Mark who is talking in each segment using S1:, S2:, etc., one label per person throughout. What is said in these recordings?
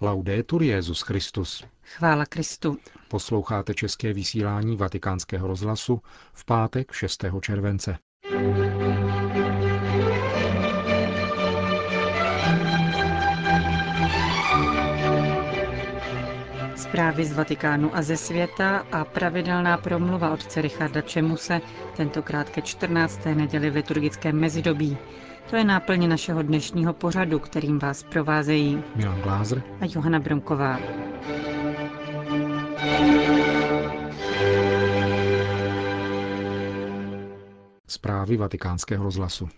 S1: Laudetur Jezus Christus.
S2: Chvála Kristu.
S1: Posloucháte české vysílání Vatikánského rozhlasu v pátek 6. července.
S2: Zprávy z Vatikánu a ze světa a pravidelná promluva otce Richarda Čemuse, tentokrát ke 14. neděli v liturgickém mezidobí. To je náplně našeho dnešního pořadu, kterým vás provázejí
S1: Milan Glázer
S2: a Johana Bronková.
S1: Zprávy vatikánského rozhlasu.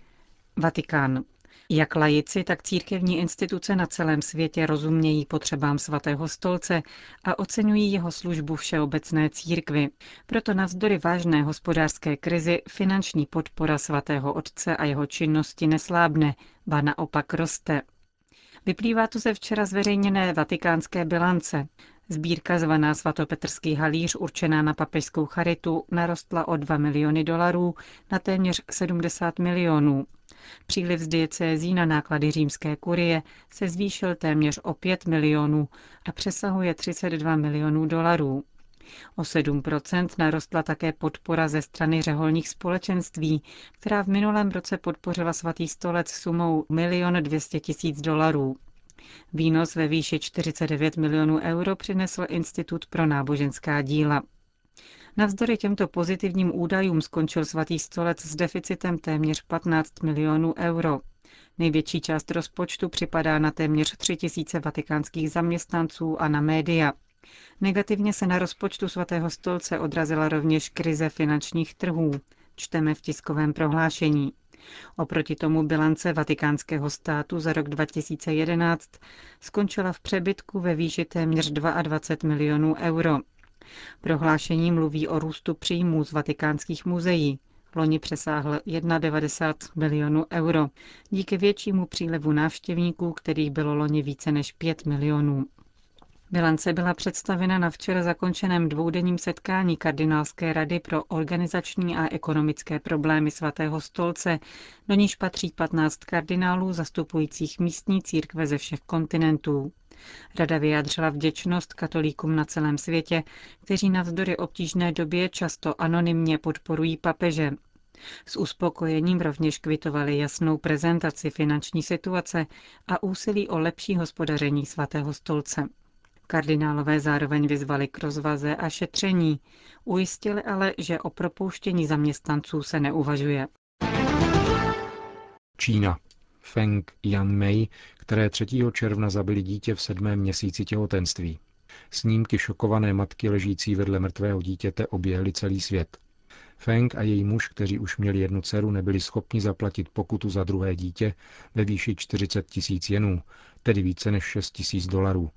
S2: Vatikán. Jak lajici, tak církevní instituce na celém světě rozumějí potřebám svatého stolce a oceňují jeho službu všeobecné církvy. Proto navzdory vážné hospodářské krizi finanční podpora svatého otce a jeho činnosti neslábne, ba naopak roste. Vyplývá to ze včera zveřejněné vatikánské bilance. Sbírka zvaná svatopetrský halíř určená na papežskou charitu narostla o 2 miliony dolarů na téměř 70 milionů. Příliv z diecézí na náklady římské kurie se zvýšil téměř o 5 milionů a přesahuje 32 milionů dolarů. O 7% narostla také podpora ze strany řeholních společenství, která v minulém roce podpořila svatý stolec sumou 1 200 000 dolarů. Výnos ve výši 49 milionů euro přinesl Institut pro náboženská díla. Navzdory těmto pozitivním údajům skončil svatý stolec s deficitem téměř 15 milionů euro. Největší část rozpočtu připadá na téměř 3 tisíce vatikánských zaměstnanců a na média. Negativně se na rozpočtu svatého stolce odrazila rovněž krize finančních trhů, čteme v tiskovém prohlášení. Oproti tomu bilance vatikánského státu za rok 2011 skončila v přebytku ve výši téměř 22 milionů euro. Prohlášení mluví o růstu příjmů z vatikánských muzeí. Loni přesáhl 91 milionů euro, díky většímu přílevu návštěvníků, kterých bylo loni více než 5 milionů. Bilance byla představena na včera zakončeném dvoudenním setkání Kardinálské rady pro organizační a ekonomické problémy svatého stolce, do níž patří 15 kardinálů zastupujících místní církve ze všech kontinentů. Rada vyjádřila vděčnost katolíkům na celém světě, kteří navzdory obtížné době často anonymně podporují papeže. S uspokojením rovněž kvitovali jasnou prezentaci finanční situace a úsilí o lepší hospodaření svatého stolce. Kardinálové zároveň vyzvali k rozvaze a šetření, ujistili ale, že o propouštění zaměstnanců se neuvažuje.
S1: Čína. Feng Yanmei, které 3. června zabili dítě v sedmém měsíci těhotenství. Snímky šokované matky ležící vedle mrtvého dítěte oběhly celý svět. Feng a její muž, kteří už měli jednu dceru, nebyli schopni zaplatit pokutu za druhé dítě ve výši 40 tisíc jenů, tedy více než 6 tisíc dolarů.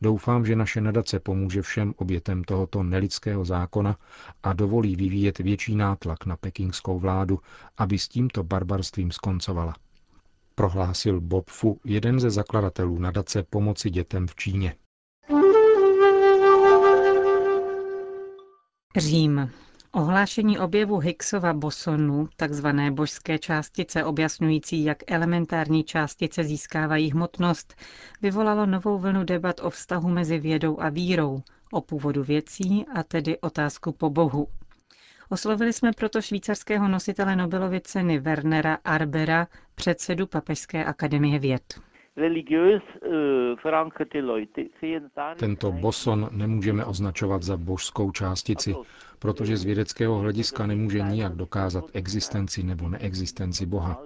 S1: Doufám, že naše nadace pomůže všem obětem tohoto nelidského zákona a dovolí vyvíjet větší nátlak na pekingskou vládu, aby s tímto barbarstvím skoncovala. Prohlásil Bob Fu, jeden ze zakladatelů nadace pomoci dětem v Číně.
S2: Řím. Ohlášení objevu Higgsova bosonu, takzvané božské částice objasňující, jak elementární částice získávají hmotnost, vyvolalo novou vlnu debat o vztahu mezi vědou a vírou, o původu věcí a tedy otázku po Bohu. Oslovili jsme proto švýcarského nositele Nobelovy ceny Wernera Arbera, předsedu Papežské akademie věd.
S1: Tento boson nemůžeme označovat za božskou částici, protože z vědeckého hlediska nemůže nijak dokázat existenci nebo neexistenci Boha.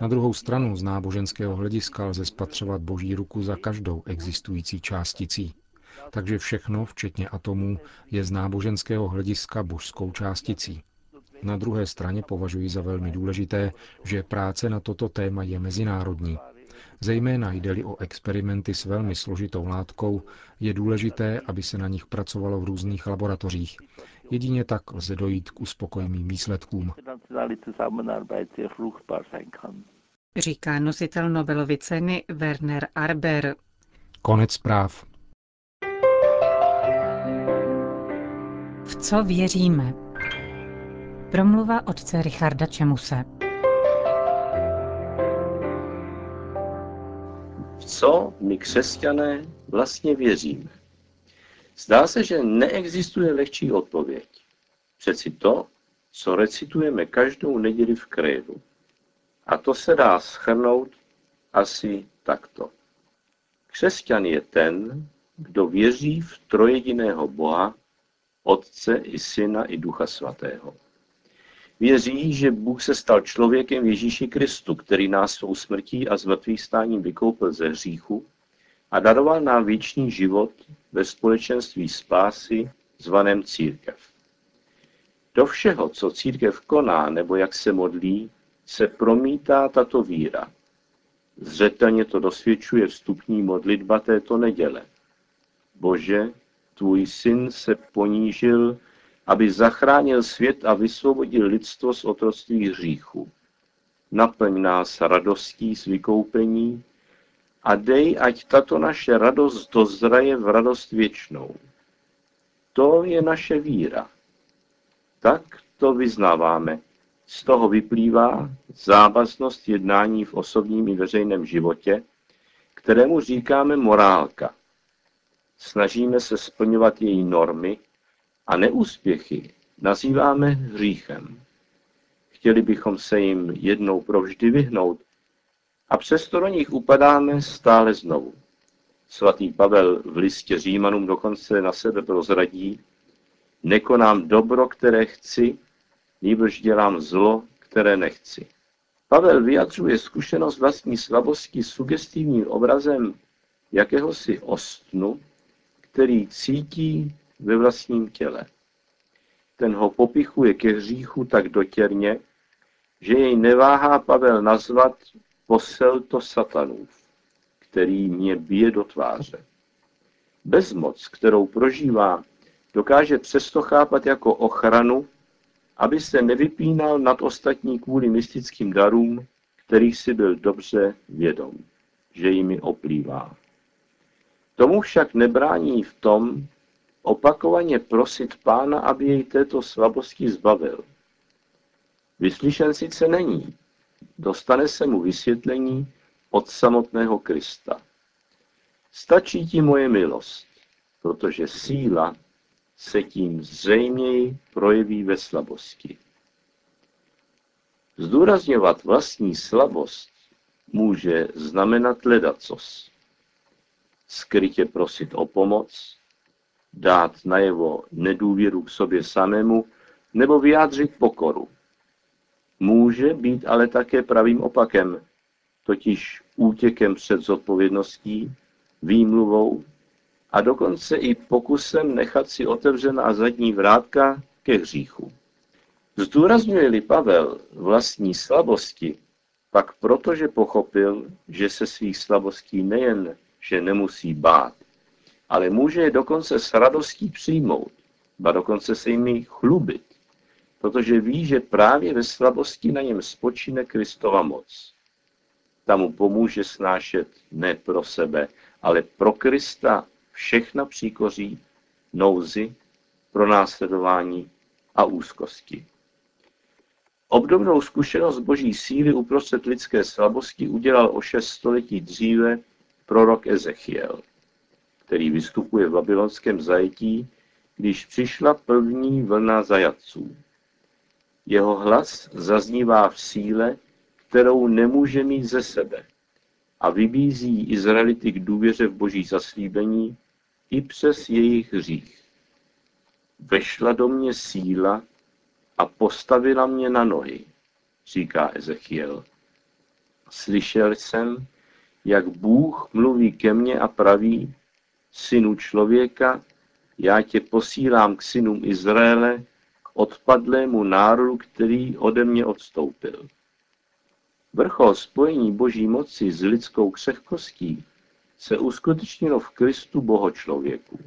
S1: Na druhou stranu z náboženského hlediska lze spatřovat boží ruku za každou existující částicí. Takže všechno, včetně atomů, je z náboženského hlediska božskou částicí. Na druhé straně považuji za velmi důležité, že práce na toto téma je mezinárodní. Zejména jde-li o experimenty s velmi složitou látkou, je důležité, aby se na nich pracovalo v různých laboratořích. Jedině tak lze dojít k uspokojivým výsledkům.
S2: Říká nositel Nobelovy ceny Werner Arber.
S1: Konec zpráv.
S2: V co věříme? Promluva otce Richarda Čemuse.
S3: co my křesťané vlastně věříme. Zdá se, že neexistuje lehčí odpověď. Přeci to, co recitujeme každou neděli v krédu. A to se dá schrnout asi takto. Křesťan je ten, kdo věří v trojediného Boha, Otce i Syna i Ducha Svatého. Věří, že Bůh se stal člověkem Ježíši Kristu, který nás svou smrtí a zmrtvých stáním vykoupil ze hříchu a daroval nám věčný život ve společenství spásy zvaném církev. Do všeho, co církev koná nebo jak se modlí, se promítá tato víra. Zřetelně to dosvědčuje vstupní modlitba této neděle. Bože, tvůj syn se ponížil, aby zachránil svět a vysvobodil lidstvo z otroctví hříchu. Naplň nás radostí z vykoupení a dej, ať tato naše radost dozraje v radost věčnou. To je naše víra. Tak to vyznáváme. Z toho vyplývá závaznost jednání v osobním i veřejném životě, kterému říkáme morálka. Snažíme se splňovat její normy a neúspěchy nazýváme hříchem. Chtěli bychom se jim jednou provždy vyhnout a přesto do nich upadáme stále znovu. Svatý Pavel v listě Římanům dokonce na sebe prozradí, nekonám dobro, které chci, nýbrž dělám zlo, které nechci. Pavel vyjadřuje zkušenost vlastní slabosti sugestivním obrazem jakéhosi ostnu, který cítí ve vlastním těle. Ten ho popichuje ke hříchu tak dotěrně, že jej neváhá Pavel nazvat posel to satanův, který mě bije do tváře. Bezmoc, kterou prožívá, dokáže přesto chápat jako ochranu, aby se nevypínal nad ostatní kvůli mystickým darům, kterých si byl dobře vědom, že jimi oplývá. Tomu však nebrání v tom opakovaně prosit pána, aby jej této slabosti zbavil. Vyslyšen sice není, dostane se mu vysvětlení od samotného Krista. Stačí ti moje milost, protože síla se tím zřejměji projeví ve slabosti. Zdůrazňovat vlastní slabost může znamenat ledacos. Skrytě prosit o pomoc, dát najevo nedůvěru k sobě samému nebo vyjádřit pokoru. Může být ale také pravým opakem, totiž útěkem před zodpovědností, výmluvou a dokonce i pokusem nechat si otevřená zadní vrátka ke hříchu. Zdůrazňuje-li Pavel vlastní slabosti, pak protože pochopil, že se svých slabostí nejen, že nemusí bát, ale může je dokonce s radostí přijmout, ba dokonce se jimi chlubit, protože ví, že právě ve slabosti na něm spočine Kristova moc. Ta mu pomůže snášet ne pro sebe, ale pro Krista všechna příkoří, nouzy, pronásledování a úzkosti. Obdobnou zkušenost boží síly uprostřed lidské slabosti udělal o šest století dříve prorok Ezechiel který vystupuje v babylonském zajetí, když přišla první vlna zajatců. Jeho hlas zaznívá v síle, kterou nemůže mít ze sebe a vybízí Izraelity k důvěře v boží zaslíbení i přes jejich hřích. Vešla do mě síla a postavila mě na nohy, říká Ezechiel. Slyšel jsem, jak Bůh mluví ke mně a praví, synu člověka, já tě posílám k synům Izraele, k odpadlému národu, který ode mě odstoupil. Vrchol spojení boží moci s lidskou křehkostí se uskutečnilo v Kristu Boho člověku.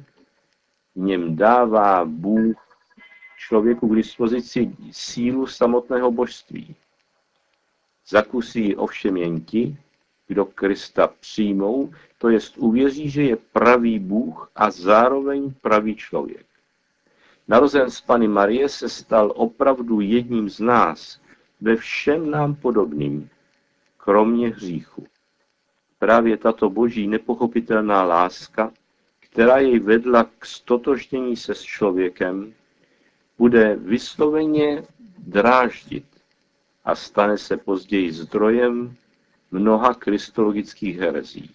S3: V něm dává Bůh člověku k dispozici sílu samotného božství. Zakusí ovšem jen ti, kdo Krista přijmou, to jest uvěří, že je pravý Bůh a zároveň pravý člověk. Narozen z Pany Marie se stal opravdu jedním z nás, ve všem nám podobným, kromě hříchu. právě tato boží nepochopitelná láska, která jej vedla k stotožnění se s člověkem, bude vysloveně dráždit a stane se později zdrojem mnoha kristologických herezí.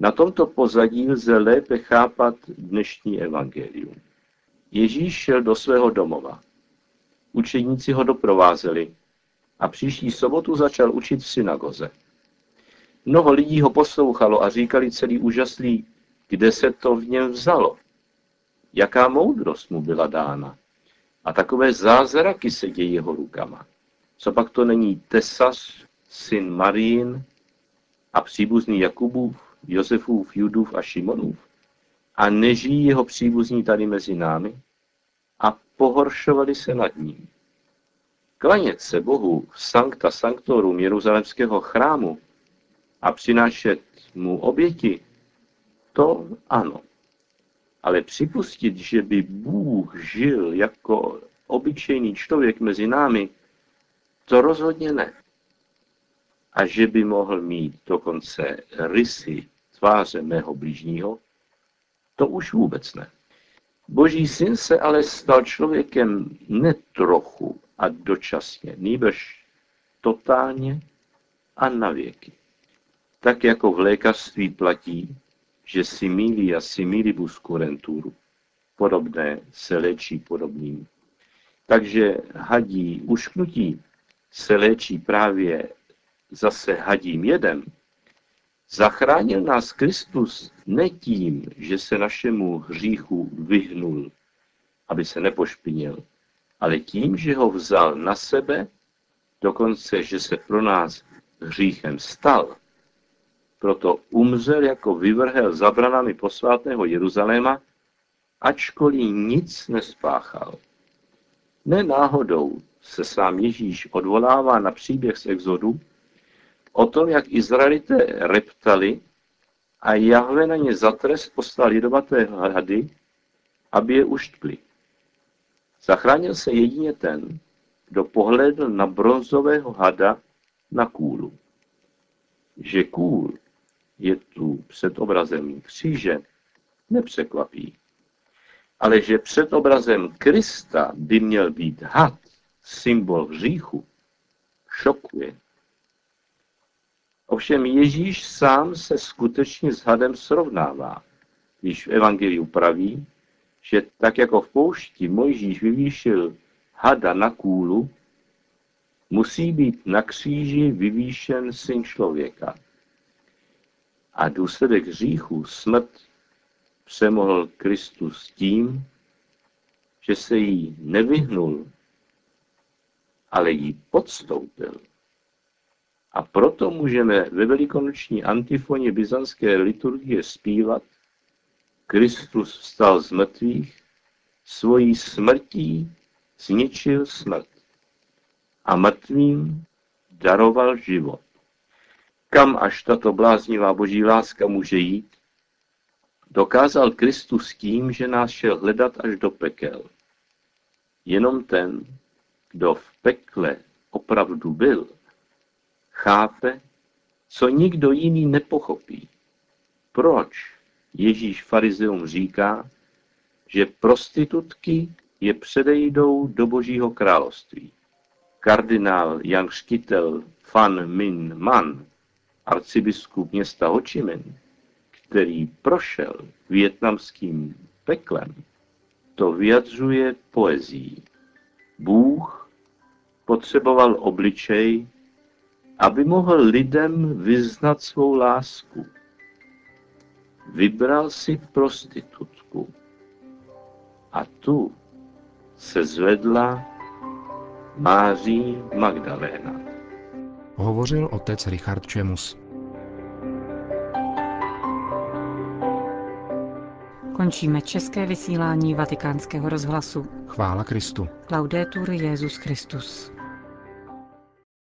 S3: Na tomto pozadí lze lépe chápat dnešní evangelium. Ježíš šel do svého domova. Učeníci ho doprovázeli a příští sobotu začal učit v synagoze. Mnoho lidí ho poslouchalo a říkali celý úžaslý, kde se to v něm vzalo. Jaká moudrost mu byla dána. A takové zázraky se dějí jeho rukama. Co pak to není Tesas, syn Marín a příbuzný Jakubův, Josefův, Judův a Šimonův? A nežijí jeho příbuzní tady mezi námi? A pohoršovali se nad ním. Klanět se Bohu v Sancta Sanctorum Jeruzalemského chrámu a přinášet mu oběti, to ano. Ale připustit, že by Bůh žil jako obyčejný člověk mezi námi, to rozhodně ne. A že by mohl mít dokonce rysy tváře mého blížního, to už vůbec ne. Boží syn se ale stal člověkem ne trochu a dočasně, nýbrž totálně a navěky. Tak jako v lékařství platí, že similia similibus curentur, podobné se léčí podobným. Takže hadí ušknutí se léčí právě zase hadím jedem, zachránil nás Kristus ne tím, že se našemu hříchu vyhnul, aby se nepošpinil, ale tím, že ho vzal na sebe, dokonce, že se pro nás hříchem stal. Proto umřel jako vyvrhel zabranami posvátného Jeruzaléma, ačkoliv nic nespáchal. Ne náhodou se sám Ježíš odvolává na příběh z Exodu o tom, jak Izraelité reptali a Jahve na ně za trest poslal jedovaté hady, aby je uštpli. Zachránil se jedině ten, kdo pohlédl na bronzového hada na kůlu. Že kůl je tu před obrazem kříže, nepřekvapí. Ale že před obrazem Krista by měl být had, symbol hříchu, šokuje. Ovšem Ježíš sám se skutečně s hadem srovnává, když v Evangeliu praví, že tak jako v poušti Mojžíš vyvýšil hada na kůlu, musí být na kříži vyvýšen syn člověka. A důsledek hříchu, smrt, přemohl Kristus tím, že se jí nevyhnul, ale jí podstoupil. A proto můžeme ve velikonoční antifoně byzantské liturgie zpívat Kristus vstal z mrtvých, svojí smrtí zničil smrt a mrtvým daroval život. Kam až tato bláznivá boží láska může jít? Dokázal Kristus tím, že nás šel hledat až do pekel. Jenom ten, kdo v pekle opravdu byl, chápe, co nikdo jiný nepochopí. Proč Ježíš farizeum říká, že prostitutky je předejdou do božího království. Kardinál Jan Škytel Fan Min Man, arcibiskup města Ho Chi Minh, který prošel větnamským peklem, to vyjadřuje poezí. Bůh potřeboval obličej, aby mohl lidem vyznat svou lásku. Vybral si prostitutku a tu se zvedla Máří Magdaléna.
S1: Hovořil otec Richard Čemus.
S2: Končíme české vysílání vatikánského rozhlasu.
S1: Chvála Kristu.
S2: Laudetur Jezus Christus.